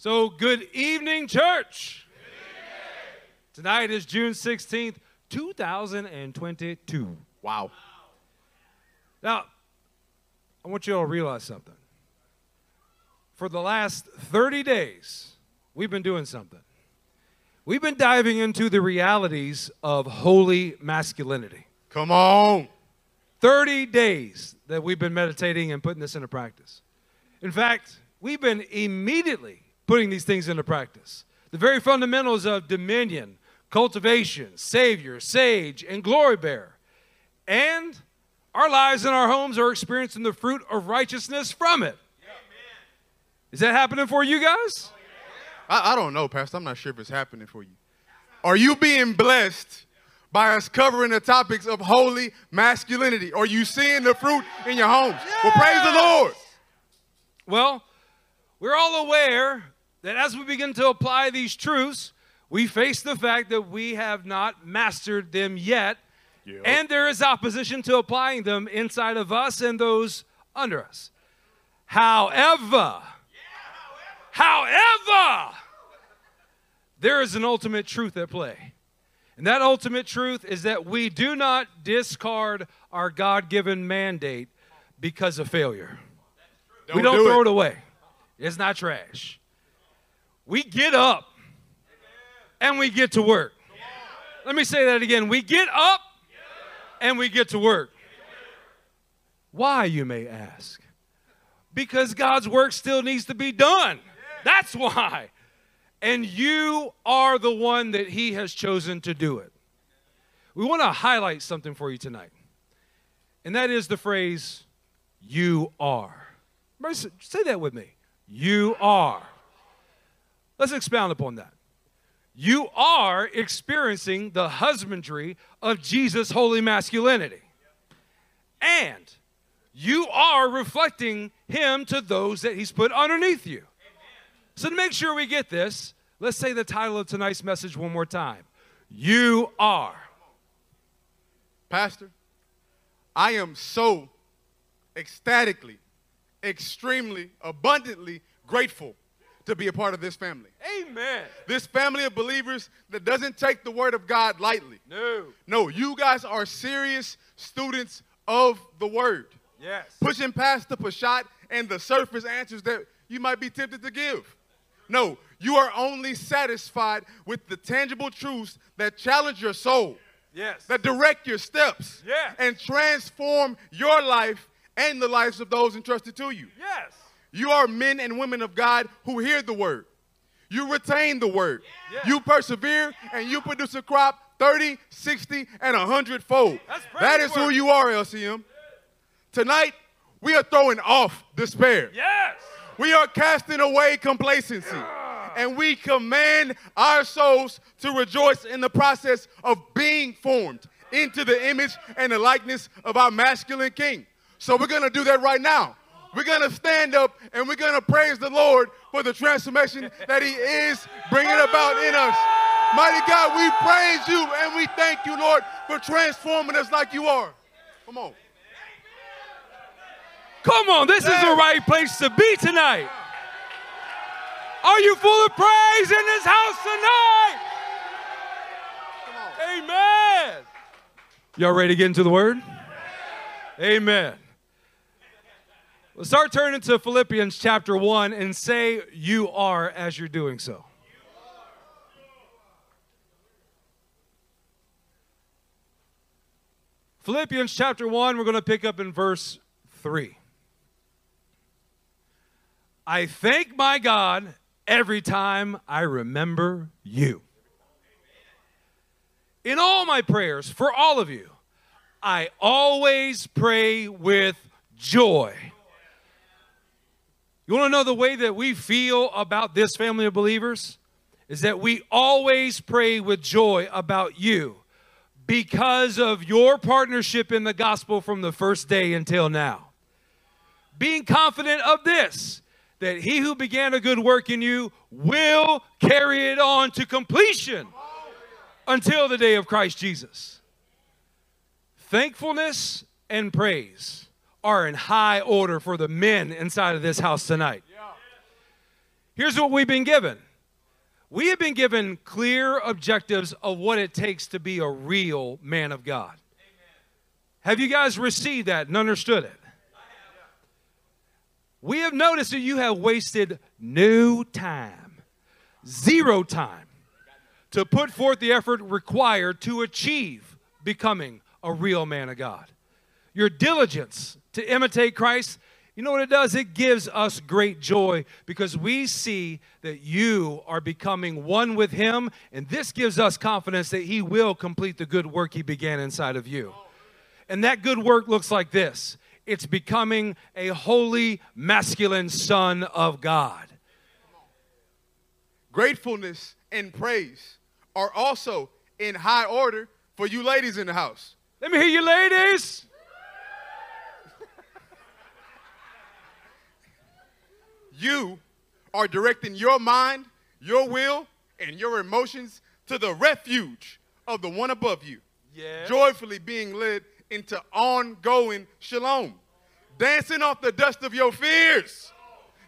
So, good evening, church. Tonight is June 16th, 2022. Wow. Now, I want you all to realize something. For the last 30 days, we've been doing something. We've been diving into the realities of holy masculinity. Come on. 30 days that we've been meditating and putting this into practice. In fact, we've been immediately putting these things into practice. The very fundamentals of dominion, cultivation, savior, sage, and glory bearer. And our lives and our homes are experiencing the fruit of righteousness from it. Is that happening for you guys? I, I don't know, Pastor. I'm not sure if it's happening for you. Are you being blessed by us covering the topics of holy masculinity? Are you seeing the fruit in your homes? Well, praise the Lord. Well, we're all aware that as we begin to apply these truths, we face the fact that we have not mastered them yet, Yep. and there is opposition to applying them inside of us and those under us. However, however, there is an ultimate truth at play. And that ultimate truth is that we do not discard our God given mandate because of failure we don't do throw it. it. away. It's not trash. We get up and we get to work. Let me say that again. We get up and we get to work. Why, you may ask? Because God's work still needs to be done. That's why. And you are the one that He has chosen to do it. We want to highlight something for you tonight, and that is the phrase, you are. Say that with me. You are. Let's expound upon that. You are experiencing the husbandry of Jesus' holy masculinity. And you are reflecting him to those that he's put underneath you. So, to make sure we get this, let's say the title of tonight's message one more time. You are. Pastor, I am so ecstatically, extremely, abundantly grateful to be a part of this family. Amen. This family of believers that doesn't take the word of God lightly. No. No, you guys are serious students of the word. Yes. pushing past the pashat and the surface answers that you might be tempted to give. No, you are only satisfied with the tangible truths that challenge your soul, Yes. that direct your steps, Yes. and transform your life and the lives of those entrusted to you. yes. You are men and women of God who hear the word. You retain the word. Yeah. You persevere and you produce a crop 30, 60, and 100 fold. That praise who you are, LCM. Tonight, we are throwing off despair. Yes. We are casting away complacency. And we command our souls to rejoice in the process of being formed into the image and the likeness of our masculine king. So we're going to do that right now. We're going to stand up and we're going to praise the Lord for the transformation that he is bringing about in us. Mighty God, we praise you and we thank you, Lord, for transforming us like you are. Come on. Come on, this is the right place to be tonight. Are you full of praise in this house tonight? Amen. Y'all ready to get into the word? Amen. Let's start turning to Philippians chapter 1 and say, You are as you're doing so. Philippians chapter 1, we're going to pick up in verse 3. I thank my God every time I remember you. In all my prayers for all of you, I always pray with joy. You want to know the way that we feel about this family of believers? Is that we always pray with joy about you because of your partnership in the gospel from the first day until now. Being confident of this, that he who began a good work in you will carry it on to completion until the day of Christ Jesus. Thankfulness and praise are in high order for the men inside of this house tonight. Here's what we've been given we have been given clear objectives of what it takes to be a real man of God. Have you guys received that and understood it? We have noticed that you have wasted no time, zero time, to put forth the effort required to achieve becoming a real man of God. Your diligence to imitate Christ, you know what it does? It gives us great joy because we see that you are becoming one with Him, and this gives us confidence that He will complete the good work He began inside of you. And that good work looks like this it's becoming a holy, masculine son of God. Gratefulness and praise are also in high order for you ladies in the house. Let me hear you, ladies. You are directing your mind, your will, and your emotions to the refuge of the one above you. Yeah. Joyfully being led into ongoing shalom, dancing off the dust of your fears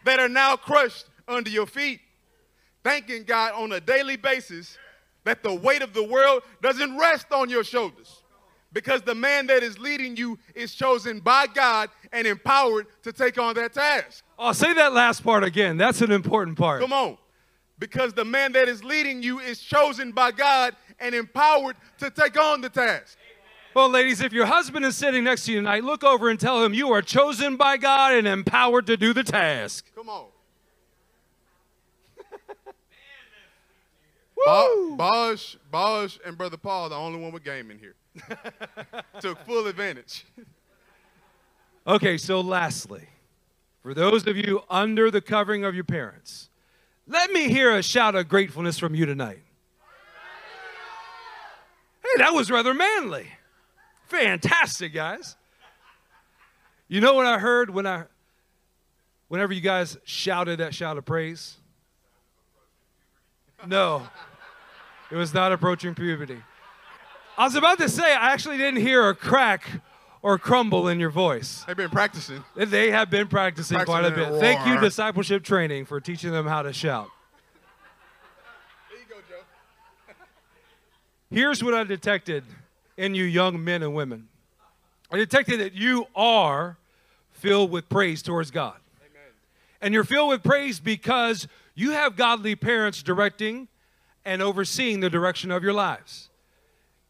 that are now crushed under your feet, thanking God on a daily basis that the weight of the world doesn't rest on your shoulders because the man that is leading you is chosen by God and empowered to take on that task. I'll say that last part again. That's an important part. Come on. Because the man that is leading you is chosen by God and empowered to take on the task. Well, ladies, if your husband is sitting next to you tonight, look over and tell him you are chosen by God and empowered to do the task. Come on. Bo- Bosch, Bosch, and Brother Paul, the only one with game in here. Took full advantage. Okay, so lastly, for those of you under the covering of your parents, let me hear a shout of gratefulness from you tonight. Hey, that was rather manly. Fantastic, guys. You know what I heard when I whenever you guys shouted that shout of praise? No. It was not approaching puberty. I was about to say I actually didn't hear a crack or crumble in your voice. They've been practicing. They have been practicing, quite a bit. it. Thank you, discipleship training, for teaching them how to shout. There you go, Joe. Here's what I detected in you, young men and women I detected that you are filled with praise towards God. And you're filled with praise because you have godly parents directing and overseeing the direction of your lives.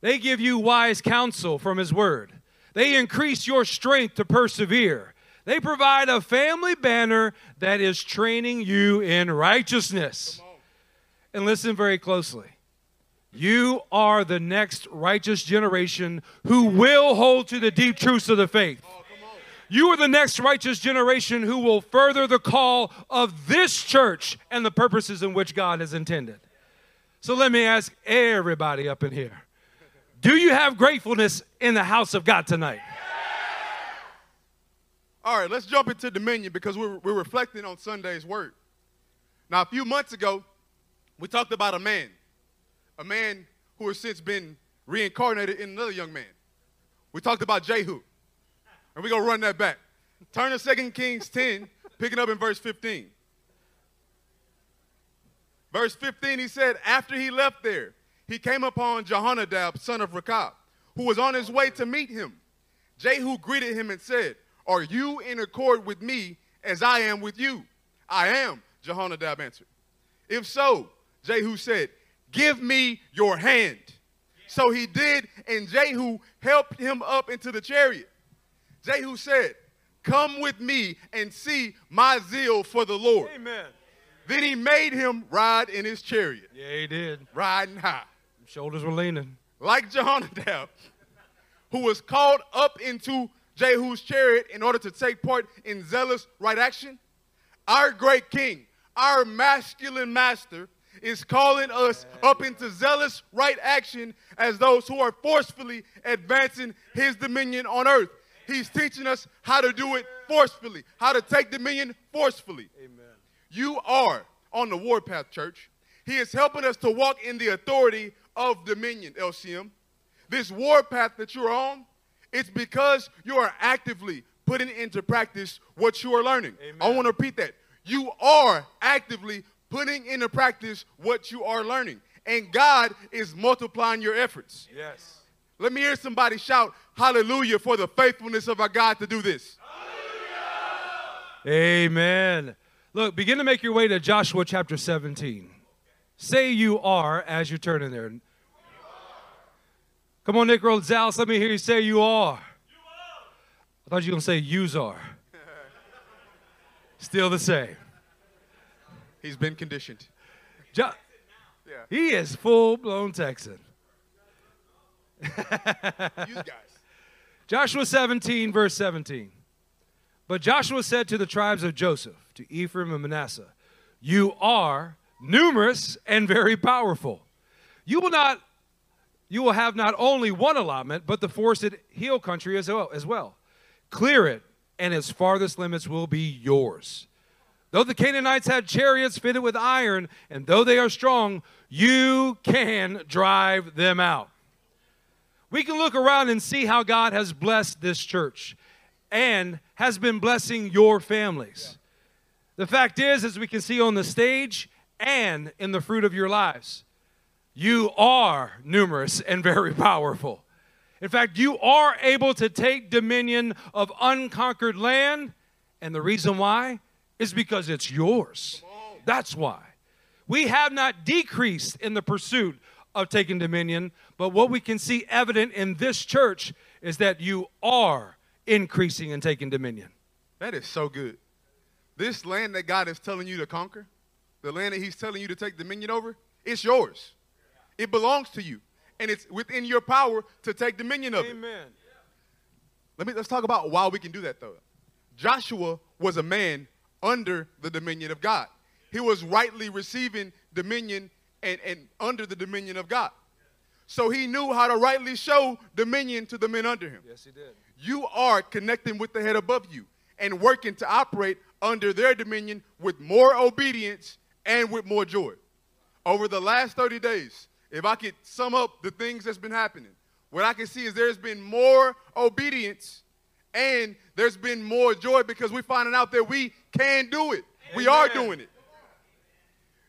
They give you wise counsel from His Word. They increase your strength to persevere. They provide a family banner that is training you in righteousness. And listen very closely. You are the next righteous generation who will hold to the deep truths of the faith. You are the next righteous generation who will further the call of this church and the purposes in which God has intended. So let me ask everybody up in here do you have gratefulness in the house of God tonight? All right, let's jump into dominion because we're, we're reflecting on Sunday's word. Now, a few months ago, we talked about a man, a man who has since been reincarnated in another young man. We talked about Jehu, and we're going to run that back. Turn to 2 Kings 10, picking up in verse 15. Verse 15, he said, After he left there, he came upon Jehonadab, son of Rechab, who was on his way to meet him. Jehu greeted him and said, Are you in accord with me as I am with you? I am, Jehonadab answered. If so, Jehu said, Give me your hand. So he did, and Jehu helped him up into the chariot. Jehu said, Come with me and see my zeal for the Lord. Amen. Then he made him ride in his chariot, Yeah, he did. riding high, Shoulders were leaning. like Jehonadab, who was called up into Jehu's chariot in order to take part in zealous right action. Our great king, our masculine master, is calling us up into zealous right action as those who are forcefully advancing his dominion on earth. He's teaching us how to do it forcefully, how to take dominion forcefully. Amen. You are on the warpath, church. He is helping us to walk in the authority of dominion, LCM. This warpath that you're on, it's because you are actively putting into practice what you are learning. I want to repeat that. You are actively putting into practice what you are learning. And God is multiplying your efforts. Yes. Let me hear somebody shout hallelujah for the faithfulness of our God to do this. Amen. Look, begin to make your way to Joshua chapter 17. Say you are as you turn in there. Come on, Nick Rosales, let me hear you say you are. I thought you were going to say yous are. Still the same. He's been conditioned. Jo- Yeah. he is full blown Texan. You guys. Joshua 17, verse 17. But Joshua said to the tribes of Joseph, to Ephraim and Manasseh, You are numerous and very powerful. You will not you will have not only one allotment, but the forested hill country as well, as well. Clear it, and its farthest limits will be yours. Though the Canaanites had chariots fitted with iron, and though they are strong, you can drive them out. We can look around and see how God has blessed this church and has been blessing your families. The fact is, as we can see on the stage and in the fruit of your lives, you are numerous and very powerful. In fact, you are able to take dominion of unconquered land, and the reason why is because it's yours. That's why. We have not decreased in the pursuit of taking dominion, but what we can see evident in this church is that you are increasing and taking dominion. That is so good. This land that God is telling you to conquer, the land that He's telling you to take dominion over, it's yours. It belongs to you. And it's within your power to take dominion of it. Amen. Let me let's talk about why we can do that though. Joshua was a man under the dominion of God. He was rightly receiving dominion and, and under the dominion of God. So he knew how to rightly show dominion to the men under him. Yes, he did. You are connecting with the head above you and working to operate under their dominion with more obedience and with more joy. Over the last 30 days, if I could sum up the things that's been happening, what I can see is there's been more obedience and there's been more joy because we're finding out that we can do it. We are doing it.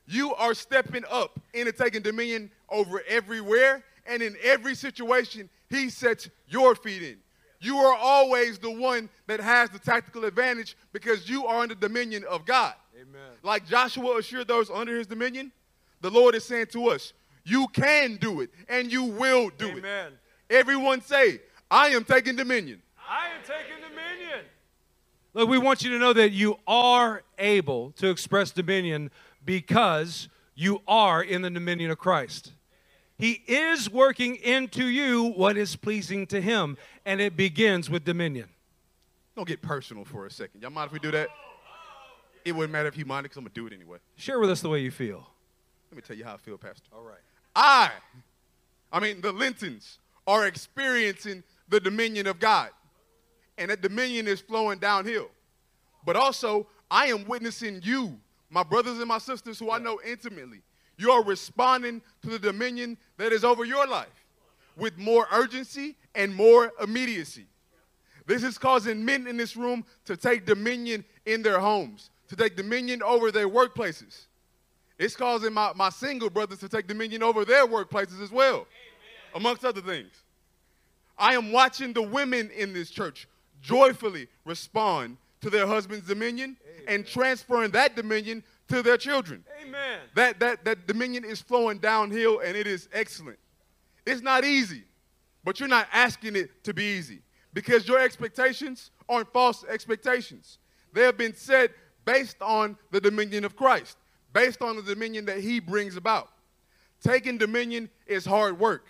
You are stepping up into taking dominion over everywhere and in every situation he sets your feet in. You are always the one that has the tactical advantage because you are in the dominion of God. Amen. Like Joshua assured those under his dominion, the Lord is saying to us, you can do it and you will do it. Amen. Everyone say, I am taking dominion. I am taking dominion. Look, we want you to know that you are able to express dominion because you are in the dominion of Christ. He is working into you what is pleasing to Him, and it begins with dominion. Don't get personal for a second. Y'all mind if we do that? It wouldn't matter if you mind because I'm going to do it anyway. Share with us the way you feel. Let me tell you how I feel, Pastor. All right. I, I mean, the Lintons are experiencing the dominion of God. And that dominion is flowing downhill. But also, I am witnessing you, my brothers and my sisters who I know intimately. You are responding to the dominion that is over your life with more urgency and more immediacy. This is causing men in this room to take dominion in their homes, to take dominion over their workplaces. It's causing my, my single brothers to take dominion over their workplaces as well, amongst other things. I am watching the women in this church joyfully respond to their husband's dominion and transferring that dominion to their children. Amen. That, that, that dominion is flowing downhill and it is excellent. It's not easy, but you're not asking it to be easy because your expectations aren't false expectations. They have been set based on the dominion of Christ, based on the dominion that he brings about. Taking dominion is hard work,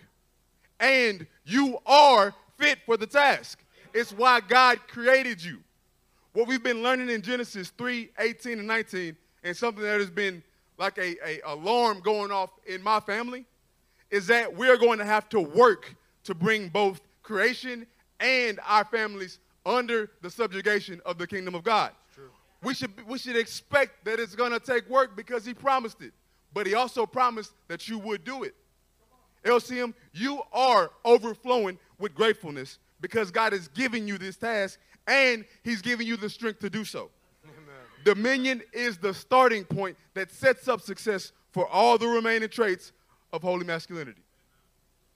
and you are fit for the task. It's why God created you. What we've been learning in Genesis 3 18 and 19, and something that has been like a, a alarm going off in my family, is that we're going to have to work to bring both creation and our families under the subjugation of the kingdom of God. We should, we should expect that it's going to take work because he promised it. But he also promised that you would do it. LCM, you are overflowing with gratefulness because God is giving you this task and he's giving you the strength to do so. Dominion is the starting point that sets up success for all the remaining traits of holy masculinity.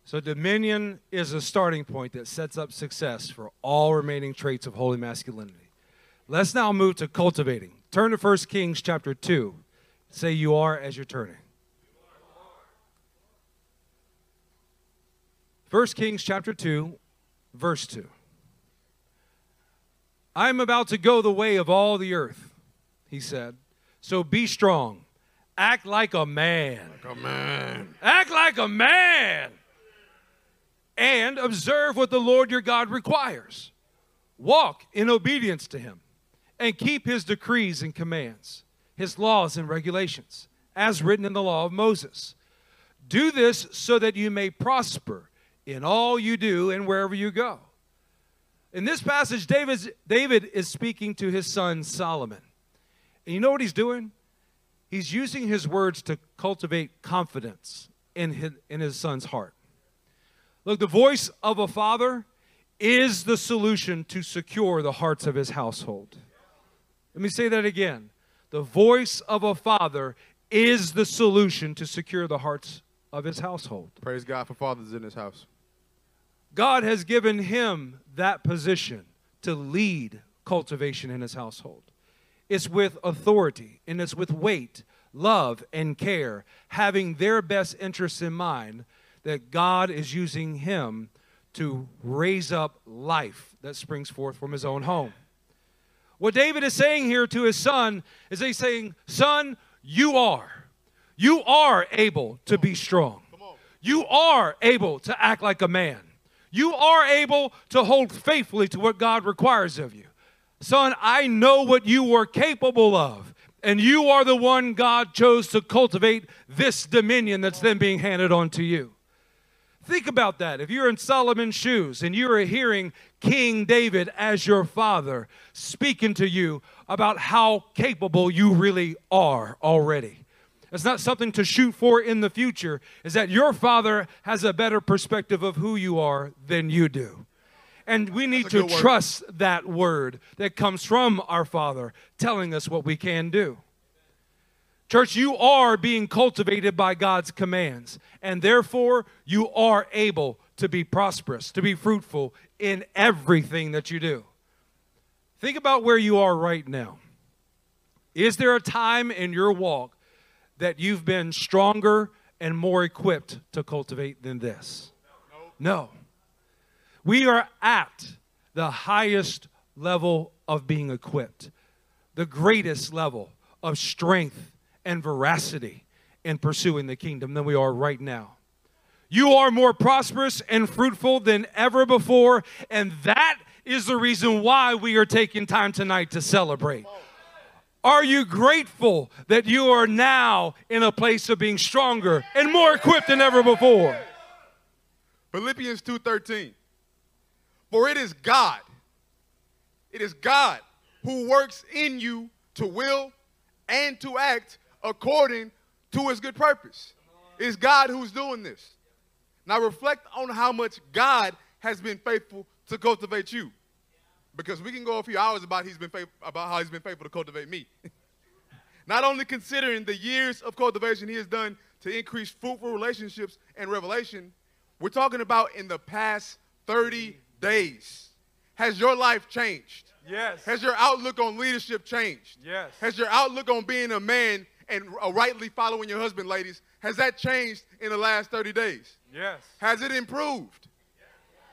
So, dominion is a starting point that sets up success for all remaining traits of holy masculinity. Let's now move to cultivating. Turn to 1 Kings chapter 2. Say you are as you're turning. 1 Kings chapter 2, verse 2. I am about to go the way of all the earth, he said. So be strong. Act like a man. Like a man. Act like a man and observe what the Lord your God requires. Walk in obedience to him and keep his decrees and commands, his laws and regulations, as written in the law of Moses. Do this so that you may prosper in all you do and wherever you go. In this passage, David is speaking to his son Solomon. And you know what he's doing? He's using his words to cultivate confidence in his, in his son's heart. Look, the voice of a father is the solution to secure the hearts of his household. Let me say that again. The voice of a father is the solution to secure the hearts of his household. Praise God for fathers in his house. God has given him that position to lead cultivation in his household. It's with authority and it's with weight, love, and care, having their best interests in mind that God is using him to raise up life that springs forth from his own home. What David is saying here to his son is he's saying, Son, you are. You are able to be strong. You are able to act like a man. You are able to hold faithfully to what God requires of you. Son, I know what you were capable of, and you are the one God chose to cultivate this dominion that's then being handed on to you. Think about that. If you're in Solomon's shoes and you are hearing King David as your father speaking to you about how capable you really are already. It's not something to shoot for in the future, is that your father has a better perspective of who you are than you do. And we need to trust that word that comes from our Father telling us what we can do. Church, you are being cultivated by God's commands, and therefore you are able to be prosperous, to be fruitful in everything that you do. Think about where you are right now. Is there a time in your walk that you've been stronger and more equipped to cultivate than this? No. We are at the highest level of being equipped, the greatest level of strength and veracity in pursuing the kingdom than we are right now. You are more prosperous and fruitful than ever before, and that is the reason why we are taking time tonight to celebrate. Are you grateful that you are now in a place of being stronger and more equipped than ever before? Philippians 2:13 For it is God it is God who works in you to will and to act according to his good purpose. It's God who's doing this. Now reflect on how much God has been faithful to cultivate you. Because we can go a few hours about he's been faithful, about how he's been faithful to cultivate me. Not only considering the years of cultivation he has done to increase fruitful relationships and revelation, we're talking about in the past 30 days. Has your life changed? Yes. Has your outlook on leadership changed? Yes. Has your outlook on being a man and rightly following your husband, ladies, has that changed in the last 30 days? Yes. Has it improved?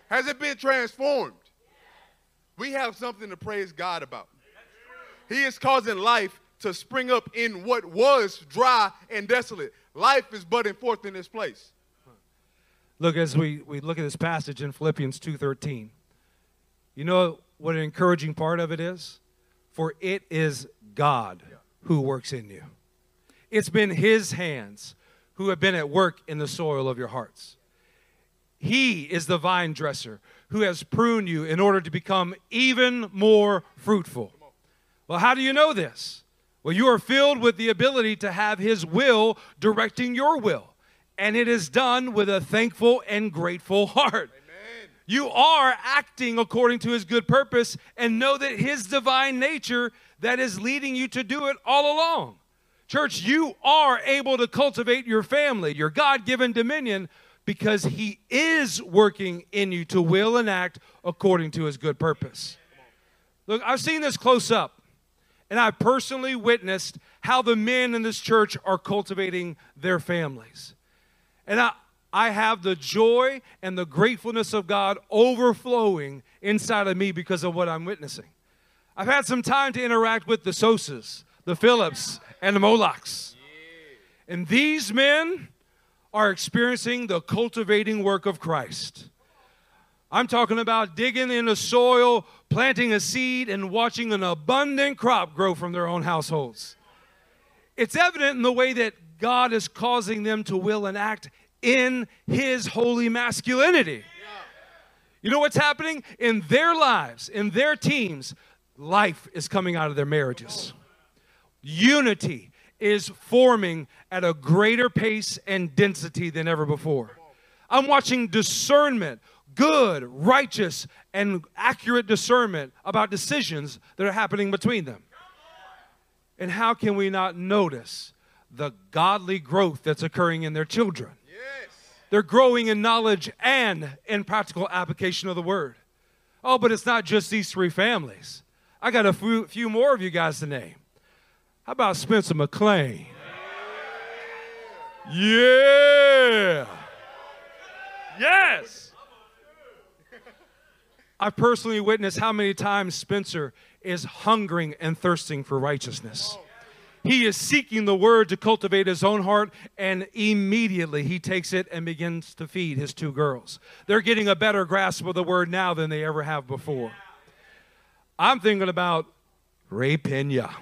Has it been transformed? We have something to praise God about. He is causing life to spring up in what was dry and desolate. Life is budding forth in this place. Look, as we, we look at this passage in Philippians 2.13, you know what an encouraging part of it is? For it is God who works in you. It's been His hands who have been at work in the soil of your hearts. He is the vine dresser who has pruned you in order to become even more fruitful. Well, how do you know this? Well, you are filled with the ability to have His will directing your will, and it is done with a thankful and grateful heart. Amen. You are acting according to His good purpose, and know that His divine nature that is leading you to do it all along. Church, you are able to cultivate your family, your God given dominion, because He is working in you to will and act according to His good purpose. Look, I've seen this close up, and I personally witnessed how the men in this church are cultivating their families. And I, I have the joy and the gratefulness of God overflowing inside of me because of what I'm witnessing. I've had some time to interact with the Sosas, the Phillips, and the Molochs. And these men are experiencing the cultivating work of Christ. I'm talking about digging in the soil, planting a seed, and watching an abundant crop grow from their own households. It's evident in the way that God is causing them to will and act in His holy masculinity. You know what's happening? In their lives, in their teams, life is coming out of their marriages. Unity is forming at a greater pace and density than ever before. I'm watching discernment, good, righteous, and accurate discernment about decisions that are happening between them. And how can we not notice the godly growth that's occurring in their children? They're growing in knowledge and in practical application of the word. Oh, but it's not just these three families. I got a few, few more of you guys to name. How about Spencer McLean? Yeah. Yes. I've personally witnessed how many times Spencer is hungering and thirsting for righteousness. He is seeking the word to cultivate his own heart, and immediately he takes it and begins to feed his two girls. They're getting a better grasp of the word now than they ever have before. I'm thinking about Ray Pena.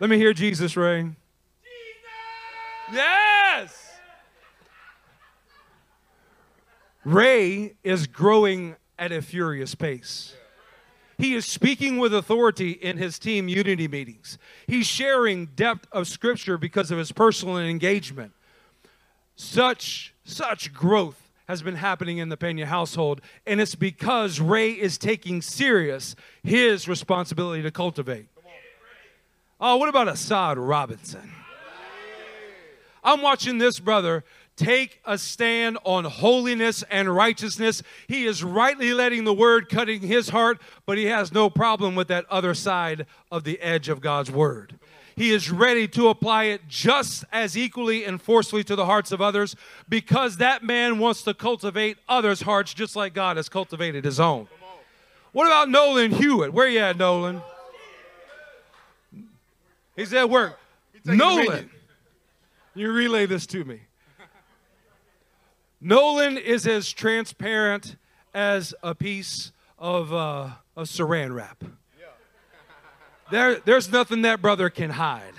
Let me hear Jesus, Ray. Yes! Ray is growing at a furious pace. He is speaking with authority in his team unity meetings. He's sharing depth of scripture because of his personal engagement. Such such growth has been happening in the Pena household, and it's because Ray is taking serious his responsibility to cultivate. Oh, what about Assad Robinson? I'm watching this brother take a stand on holiness and righteousness. He is rightly letting the word cutting his heart, but he has no problem with that other side of the edge of God's word. He is ready to apply it just as equally and forcefully to the hearts of others because that man wants to cultivate others' hearts just like God has cultivated his own. What about Nolan Hewitt? Where you at, Nolan? He's at work. Nolan, you relay this to me. Nolan is as transparent as a piece of, uh, of saran wrap. There, there's nothing that brother can hide.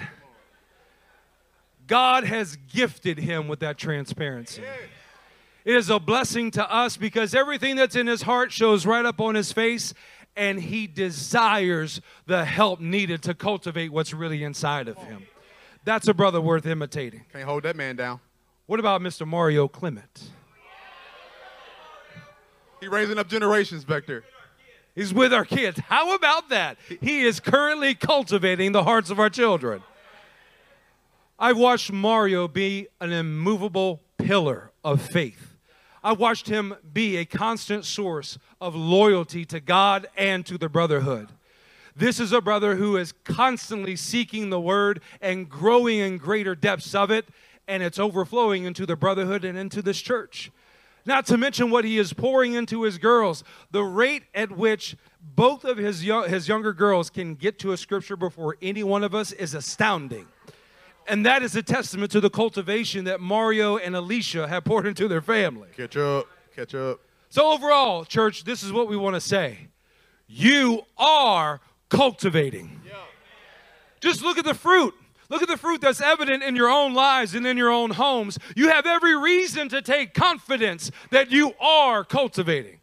God has gifted him with that transparency. It is a blessing to us because everything that's in his heart shows right up on his face, and he desires the help needed to cultivate what's really inside of him. That's a brother worth imitating. Can't hold that man down. What about Mr. Mario Clement? He raising up generations back there. He's with our kids. How about that? He is currently cultivating the hearts of our children. I've watched Mario be an immovable pillar of faith. I watched him be a constant source of loyalty to God and to the brotherhood. This is a brother who is constantly seeking the word and growing in greater depths of it, and it's overflowing into the brotherhood and into this church. Not to mention what he is pouring into his girls. The rate at which both of his, young, his younger girls can get to a scripture before any one of us is astounding. And that is a testament to the cultivation that Mario and Alicia have poured into their family. Catch up. Catch up. So, overall, church, this is what we want to say you are cultivating. Yeah. Just look at the fruit. Look at the fruit that's evident in your own lives and in your own homes. You have every reason to take confidence that you are cultivating.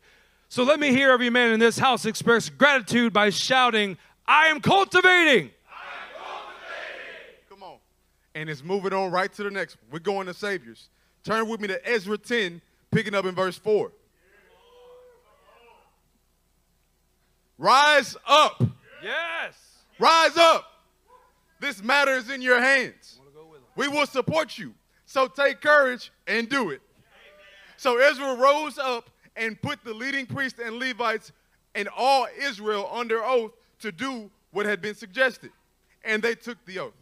So let me hear every man in this house express gratitude by shouting, I am cultivating. I am cultivating. Come on. And it's moving on right to the next. We're going to Saviors. Turn with me to Ezra 10, picking up in verse 4. Rise up, Yes. Rise up. This matter is in your hands. We will support you. So take courage and do it. So Ezra rose up and put the leading priests and Levites and all Israel under oath to do what had been suggested. And they took the oath.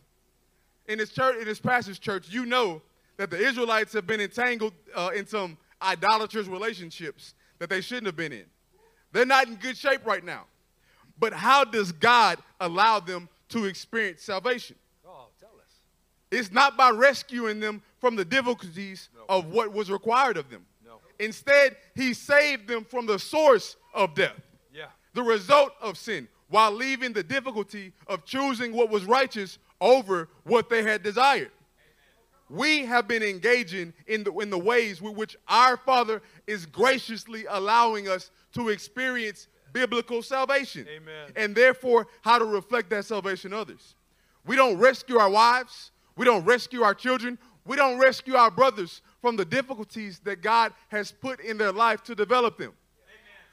In this church, in this passage, church, you know that the Israelites have been entangled uh, in some idolatrous relationships that they shouldn't have been in. They're not in good shape right now. But how does God allow them to experience salvation? Oh, tell us. It's not by rescuing them from the difficulties No. of what was required of them. No. Instead, he saved them from the source of death, Yeah. the result of sin, while leaving the difficulty of choosing what was righteous over what they had desired. We have been engaging in the, in the ways with which our Father is graciously allowing us to experience biblical salvation. Amen. And therefore, how to reflect that salvation to others. We don't rescue our wives. We don't rescue our children. We don't rescue our brothers from the difficulties that God has put in their life to develop them.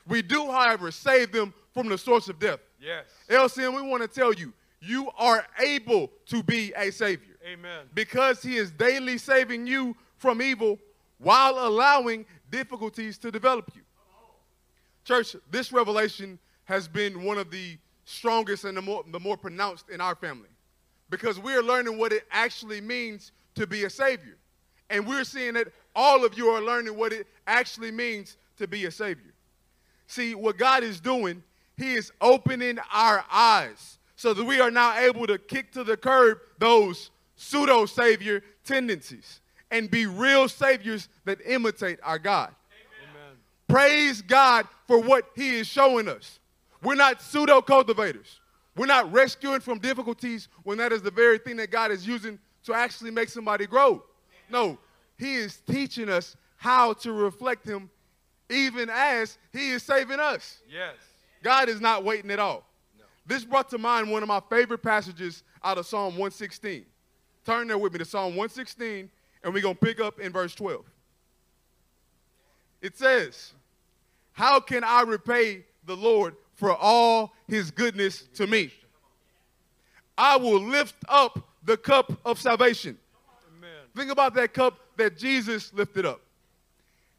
We do, however, save them from the source of death. Yes. LCM, we want to tell you, you are able to be a savior Amen. because he is daily saving you from evil while allowing difficulties to develop you. Church, this revelation has been one of the strongest and the more, the more pronounced in our family because we are learning what it actually means to be a savior. And we're seeing that all of you are learning what it actually means to be a savior. See, what God is doing, He is opening our eyes so that we are now able to kick to the curb those pseudo savior tendencies and be real saviors that imitate our God. Praise God for what He is showing us. We're not pseudo cultivators. We're not rescuing from difficulties when that is the very thing that God is using to actually make somebody grow. No, He is teaching us how to reflect Him even as He is saving us. Yes. God is not waiting at all. This brought to mind one of my favorite passages out of Psalm 116. Turn there with me to Psalm 116, and we're going to pick up in verse 12. It says, How can I repay the Lord for all his goodness to me? I will lift up the cup of salvation. Amen. Think about that cup that Jesus lifted up.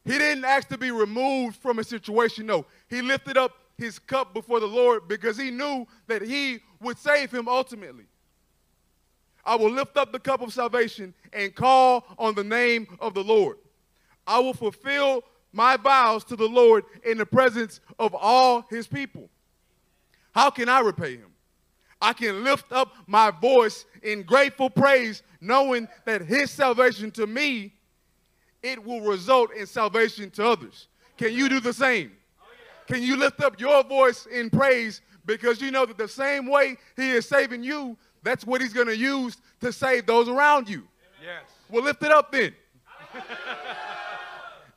He didn't ask to be removed from a situation. No, he lifted up his cup before the Lord because he knew that he would save him ultimately. I will lift up the cup of salvation and call on the name of the Lord. I will fulfill my vows to the Lord in the presence of all his people. How can I repay him? I can lift up my voice in grateful praise, knowing that his salvation to me, it will result in salvation to others. Can you do the same? Can you lift up your voice in praise because you know that the same way he is saving you, that's what he's going to use to save those around you? Yes. Well, lift it up then.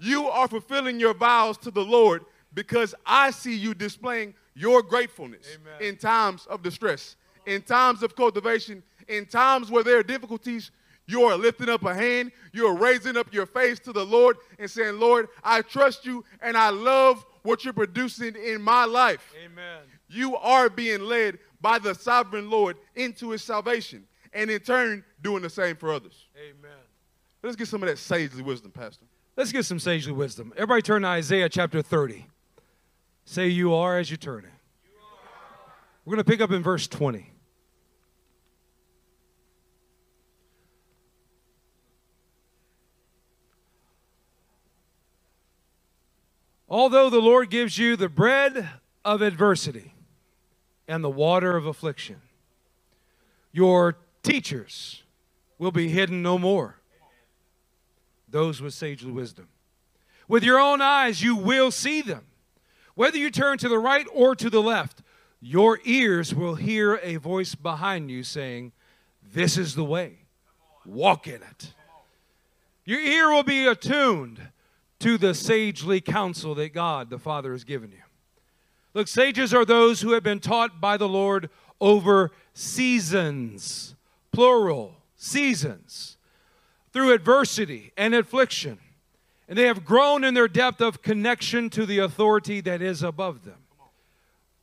you are fulfilling your vows to the Lord because I see you displaying your gratefulness Amen. in times of distress, in times of cultivation, in times where there are difficulties. You are lifting up a hand, you are raising up your face to the Lord and saying, Lord, I trust you and I love what you're producing in my life. Amen. You are being led by the sovereign Lord into his salvation, and in turn, doing the same for others. Amen. Let's get some of that sagely wisdom, Pastor. Let's get some sagely wisdom. Everybody turn to Isaiah chapter 30. Say you are as you turn it. We're going to pick up in verse 20. Although the Lord gives you the bread of adversity and the water of affliction, your teachers will be hidden no more those with sagely wisdom. With your own eyes, you will see them. Whether you turn to the right or to the left, your ears will hear a voice behind you saying, This is the way, walk in it. Your ear will be attuned to the sagely counsel that God the Father has given you. Look, sages are those who have been taught by the Lord over seasons, plural, seasons through adversity and affliction, and they have grown in their depth of connection to the authority that is above them.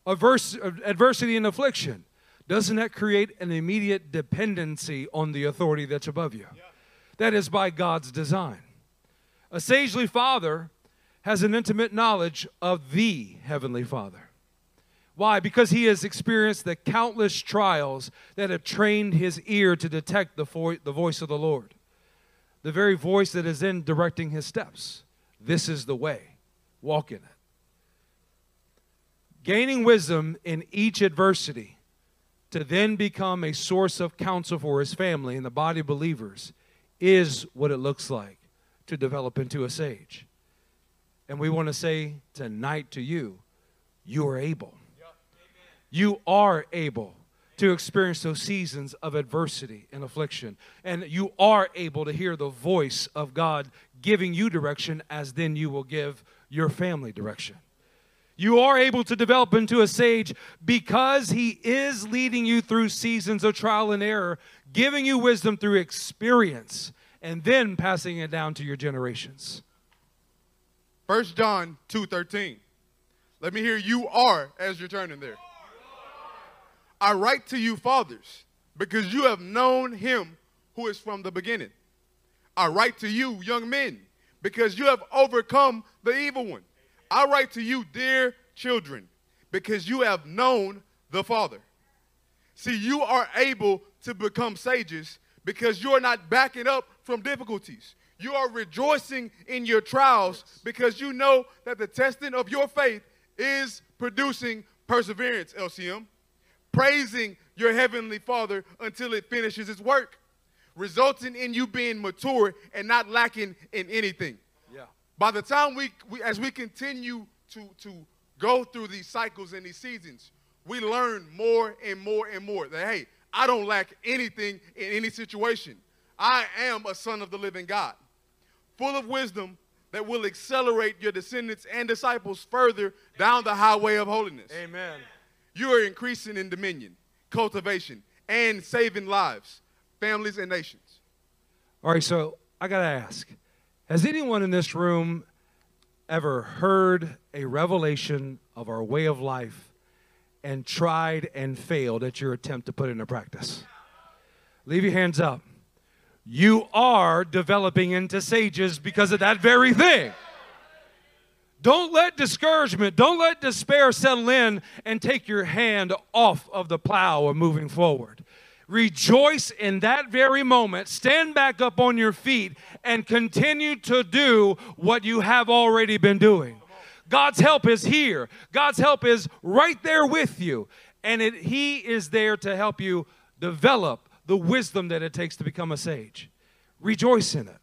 adverse, adversity and affliction, doesn't that create an immediate dependency on the authority that's above you? That is by God's design. A sagely father has an intimate knowledge of the Heavenly Father. Why? Because he has experienced the countless trials that have trained his ear to detect the, the voice of the Lord, the very voice that is in directing his steps. This is the way, walk in it. Gaining wisdom in each adversity to then become a source of counsel for his family and the body of believers is what it looks like to develop into a sage. And we want to say tonight to you, you are able. You are able to experience those seasons of adversity and affliction. And you are able to hear the voice of God giving you direction as then you will give your family direction. You are able to develop into a sage because he is leading you through seasons of trial and error, giving you wisdom through experience, and then passing it down to your generations. 1 John 2:13. Let me hear you are as you're turning there. I write to you fathers because you have known him who is from the beginning. I write to you young men because you have overcome the evil one. I write to you dear children because you have known the Father. See, you are able to become sages because you are not backing up from difficulties. You are rejoicing in your trials because you know that the testing of your faith is producing perseverance, LCM. Praising your heavenly Father until it finishes its work, resulting in you being mature and not lacking in anything. Yeah. By the time we, we as we continue to, to go through these cycles and these seasons, we learn more and more and more that, hey, I don't lack anything in any situation. I am a son of the living God, full of wisdom that will accelerate your descendants and disciples further down the highway of holiness. Amen. You are increasing in dominion, cultivation, and saving lives, families, and nations. All right, so I got to ask Has anyone in this room ever heard a revelation of our way of life and tried and failed at your attempt to put it into practice? Leave your hands up. You are developing into sages because of that very thing. Don't let discouragement, don't let despair settle in and take your hand off of the plow of moving forward. Rejoice in that very moment. Stand back up on your feet and continue to do what you have already been doing. God's help is here. God's help is right there with you. And it, He is there to help you develop the wisdom that it takes to become a sage. Rejoice in it.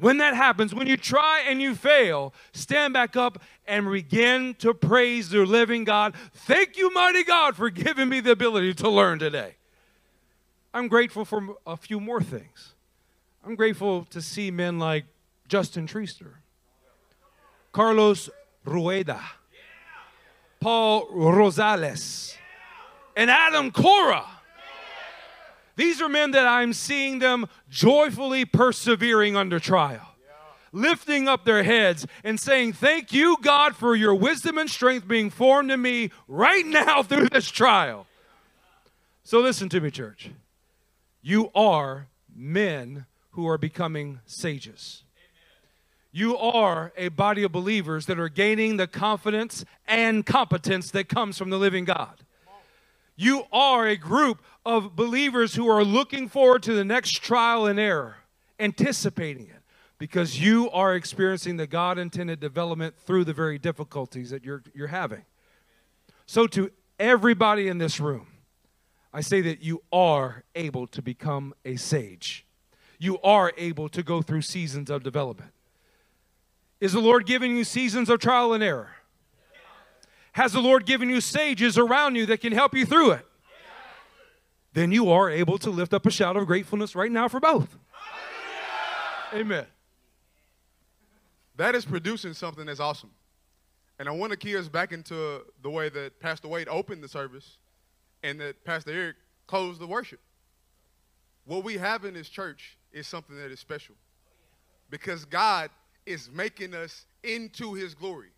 When that happens, when you try and you fail, stand back up and begin to praise the living God. Thank you, mighty God, for giving me the ability to learn today. I'm grateful for a few more things. I'm grateful to see men like Justin Treaster, Carlos Rueda, Paul Rosales, and Adam Cora. These are men that I'm seeing them joyfully persevering under trial, lifting up their heads and saying, Thank you, God, for your wisdom and strength being formed in me right now through this trial. So, listen to me, church. You are men who are becoming sages. You are a body of believers that are gaining the confidence and competence that comes from the living God. You are a group of believers who are looking forward to the next trial and error, anticipating it, because you are experiencing the God intended development through the very difficulties that you're, you're having. So, to everybody in this room, I say that you are able to become a sage. You are able to go through seasons of development. Is the Lord giving you seasons of trial and error? Has the Lord given you sages around you that can help you through it? Then you are able to lift up a shout of gratefulness right now for both. Amen. That is producing something that's awesome. And I want to key us back into the way that Pastor Wade opened the service and that Pastor Eric closed the worship. What we have in this church is something that is special because God is making us into his glory.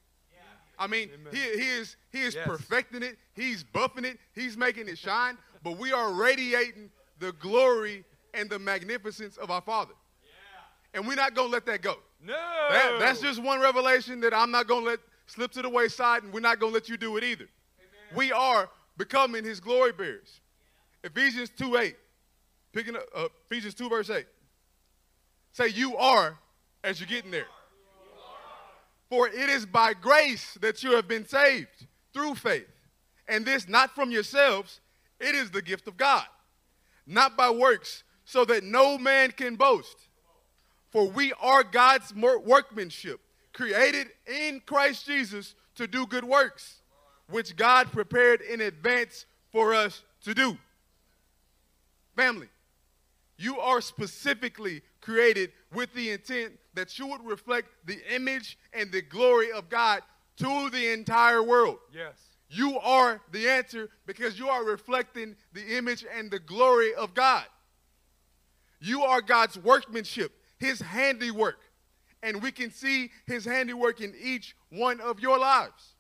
I mean, he, he is he is Yes. perfecting it. He's buffing it. He's making it shine. But we are radiating the glory and the magnificence of our Father. And we're not gonna let that go. No. That, that's just one revelation that I'm not gonna let slip to the wayside, and we're not gonna let you do it either. We are becoming His glory bearers. Ephesians 2 8. Picking up uh, Ephesians 2 verse 8. Say you are as you're getting there. For it is by grace that you have been saved through faith. And this not from yourselves, it is the gift of God, not by works, so that no man can boast. For we are God's workmanship, created in Christ Jesus to do good works, which God prepared in advance for us to do. Family, you are specifically created with the intent that you would reflect the image and the glory of God to the entire world. Yes. You are the answer because you are reflecting the image and the glory of God. You are God's workmanship, His handiwork. And we can see His handiwork in each one of your lives.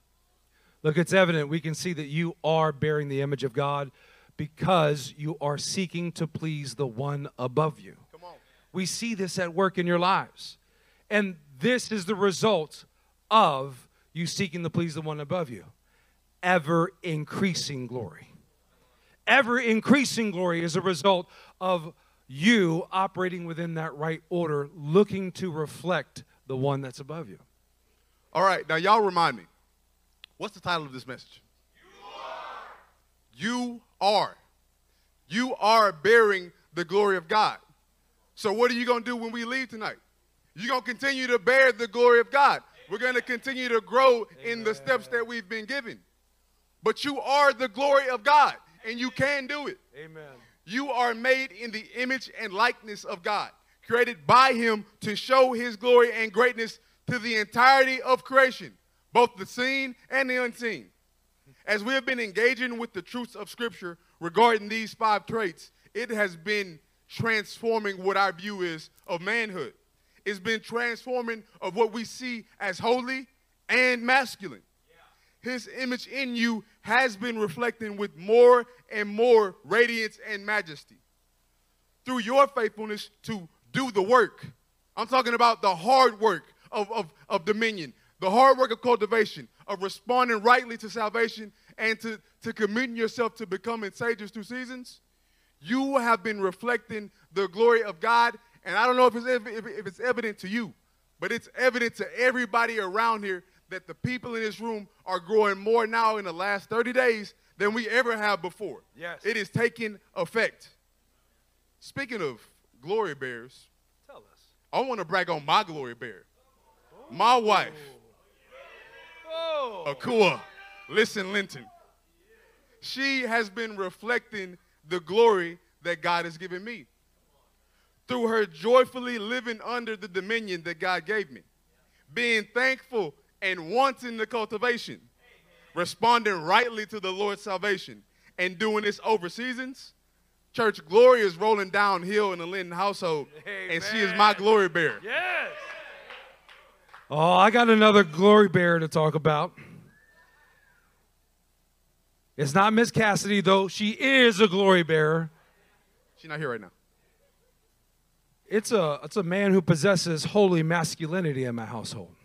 Look, it's evident. We can see that you are bearing the image of God because you are seeking to please the one above you. Come on. We see this at work in your lives. And this is the result of you seeking to please the one above you ever increasing glory. Ever increasing glory is a result of you operating within that right order, looking to reflect the one that's above you. All right, now y'all remind me. What's the title of this message? You are. You are You are bearing the glory of God. So what are you going to do when we leave tonight? You're going to continue to bear the glory of God. We're going to continue to grow in the steps that we've been given. But you are the glory of God, and you can do it. Amen. You are made in the image and likeness of God, created by Him to show His glory and greatness to the entirety of creation, both the seen and the unseen. As we have been engaging with the truths of Scripture regarding these five traits, it has been transforming what our view is of manhood. It's been transforming of what we see as holy and masculine. His image in you has been reflecting with more and more radiance and majesty. Through your faithfulness to do the work. I'm talking about the hard work of, of, of dominion, the hard work of cultivation, of responding rightly to salvation, and to, to committing yourself to becoming sages through seasons. You have been reflecting the glory of God. And I don't know if it's, if, if it's evident to you, but it's evident to everybody around here that the people in this room are growing more now in the last 30 days than we ever have before. Yes. It is taking effect. Speaking of glory bearers, Tell us. I want to brag on my glory bearer, my wife, Oh. Akua. Listen, Linton. She has been reflecting the glory that God has given me through her joyfully living under the dominion that God gave me, being thankful and wanting the cultivation, responding rightly to the Lord's salvation, and doing this over seasons. Church glory is rolling downhill in the Linton household, and she is my glory bearer. Yes. Oh, I got another glory bearer to talk about. It's not Miss Cassidy, though. She is a glory bearer. She's not here right now. It's a, it's a man who possesses holy masculinity in my household.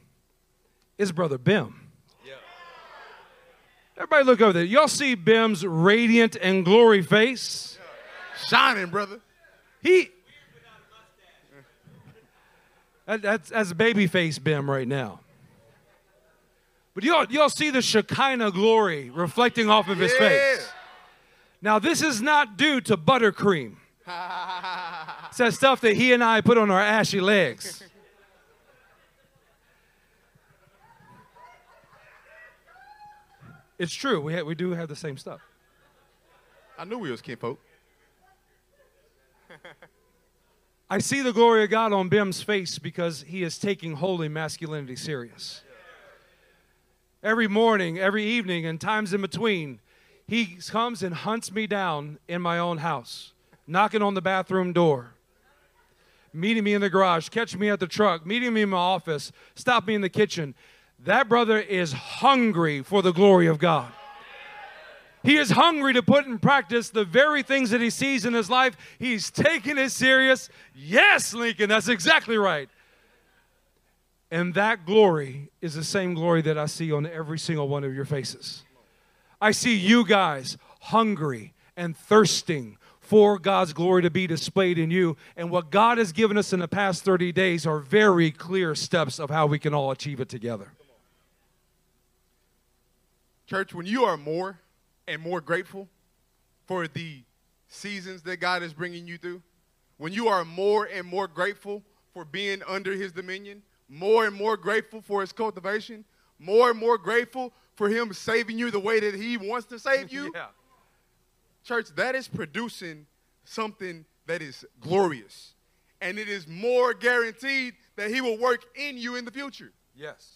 It's Brother Bim. Yeah. Everybody look over there. Y'all see Bim's radiant and glory face? Shining, brother. He. That, that's, that's baby face Bim right now. But y'all, y'all see the Shekinah glory reflecting off of his face. Now, this is not due to buttercream. It's that stuff that he and I put on our ashy legs. It's true. We, ha- we do have the same stuff. I knew we was kinfolk. I see the glory of God on Bim's face because he is taking holy masculinity serious. Every morning, every evening, and times in between, he comes and hunts me down in my own house, knocking on the bathroom door, meeting me in the garage, catching me at the truck, meeting me in my office, stop me in the kitchen. that brother is hungry for the glory of God. He is hungry to put in practice the very things that he sees in his life. He's taking it serious. Yes, Linton, that's exactly right. And that glory is the same glory that I see on every single one of your faces. I see you guys hungry and thirsting for God's glory to be displayed in you. And what God has given us in the past 30 days are very clear steps of how we can all achieve it together. Church, when you are more and more grateful for the seasons that God is bringing you through, when you are more and more grateful for being under His dominion, more and more grateful for His cultivation, more and more grateful for Him saving you the way that He wants to save you, yeah. Church, that is producing something that is glorious. And it is more guaranteed that He will work in you in the future. Yes.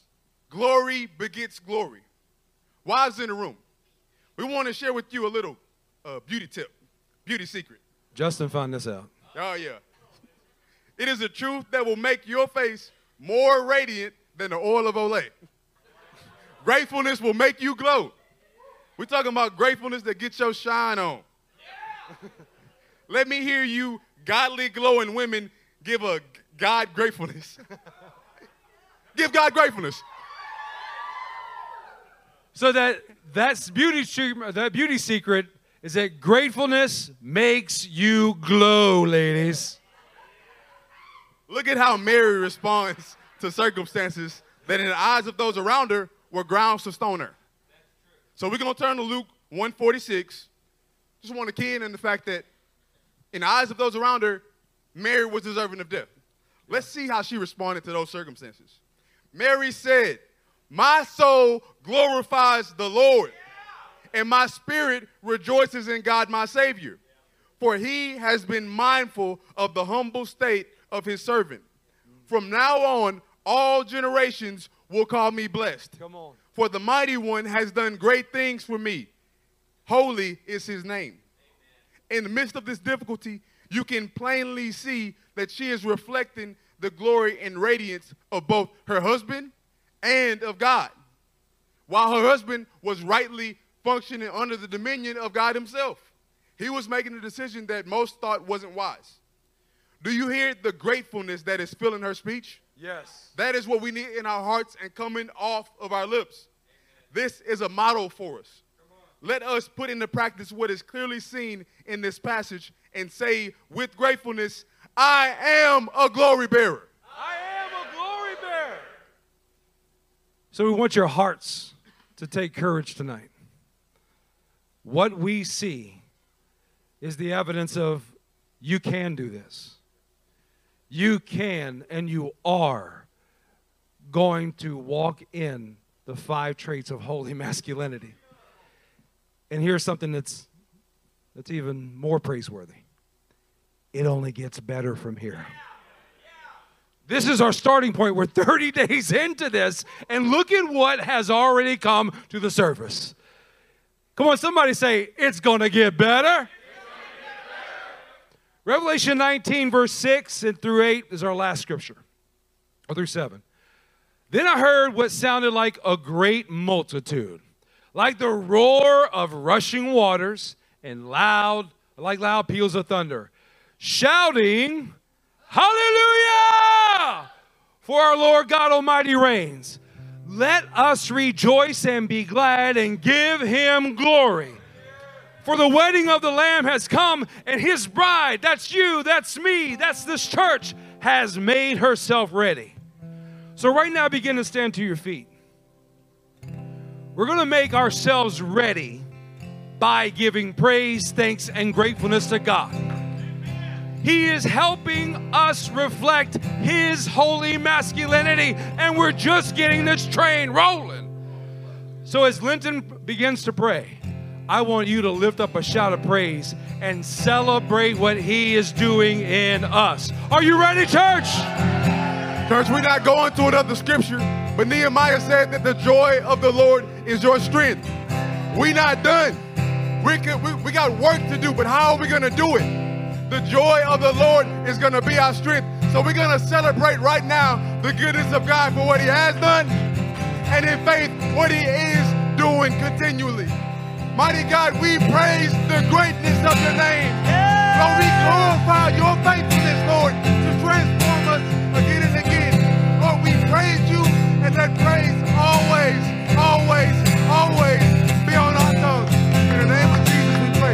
Glory begets glory. Wives in the room, we want to share with you a little uh, beauty tip, beauty secret. Justin found this out. Oh, yeah. It is a truth that will make your face more radiant than the oil of Olay. Gratefulness will make you glow. We're talking about gratefulness that gets your shine on. Let me hear you, godly glowing women, give a God gratefulness. give God gratefulness. So that that's beauty secret, that beauty secret is that gratefulness makes you glow, ladies. Look at how Mary responds to circumstances that in the eyes of those around her were grounds to stone her. So we're going to turn to Luke 146. Just want to key in on the fact that in the eyes of those around her, Mary was deserving of death. Let's see how she responded to those circumstances. Mary said, My soul glorifies the Lord, and my spirit rejoices in God my Savior, for he has been mindful of the humble state of his servant. From now on, all generations will call me blessed. Come on. For the mighty one has done great things for me. Holy is his name. In the midst of this difficulty, you can plainly see that she is reflecting the glory and radiance of both her husband and of God, while her husband was rightly functioning under the dominion of God himself. He was making a decision that most thought wasn't wise. Do you hear the gratefulness that is filling her speech? Yes. That is what we need in our hearts and coming off of our lips. This is a model for us. Let us put into practice what is clearly seen in this passage and say with gratefulness, I am a glory bearer. I am a glory bearer. So we want your hearts to take courage tonight. What we see is the evidence of you can do this. You can and you are going to walk in the five traits of holy masculinity. And here's something that's that's even more praiseworthy. It only gets better from here. This is our starting point. We're 30 days into this, and look at what has already come to the surface. Come on, somebody say, It's gonna get better. Revelation 19, verse 6 and through 8 is our last scripture, or through 7. Then I heard what sounded like a great multitude, like the roar of rushing waters and loud, like loud peals of thunder, shouting, Hallelujah! For our Lord God Almighty reigns. Let us rejoice and be glad and give him glory. For the wedding of the Lamb has come, and his bride, that's you, that's me, that's this church, has made herself ready. So, right now, begin to stand to your feet. We're going to make ourselves ready by giving praise, thanks, and gratefulness to God. He is helping us reflect His holy masculinity, and we're just getting this train rolling. So, as Linton begins to pray, I want you to lift up a shout of praise and celebrate what He is doing in us. Are you ready, church? Church, we're not going to another scripture, but Nehemiah said that the joy of the Lord is your strength. We're not done. We, we, we got work to do, but how are we going to do it? The joy of the Lord is going to be our strength. So we're going to celebrate right now the goodness of God for what He has done and in faith what he is doing continually. Mighty God, we praise the greatness of your name. Lord, we glorify your faithfulness, Lord, to transform us again and again. Lord, we praise you, and that praise always, always, always be on our tongues. In the name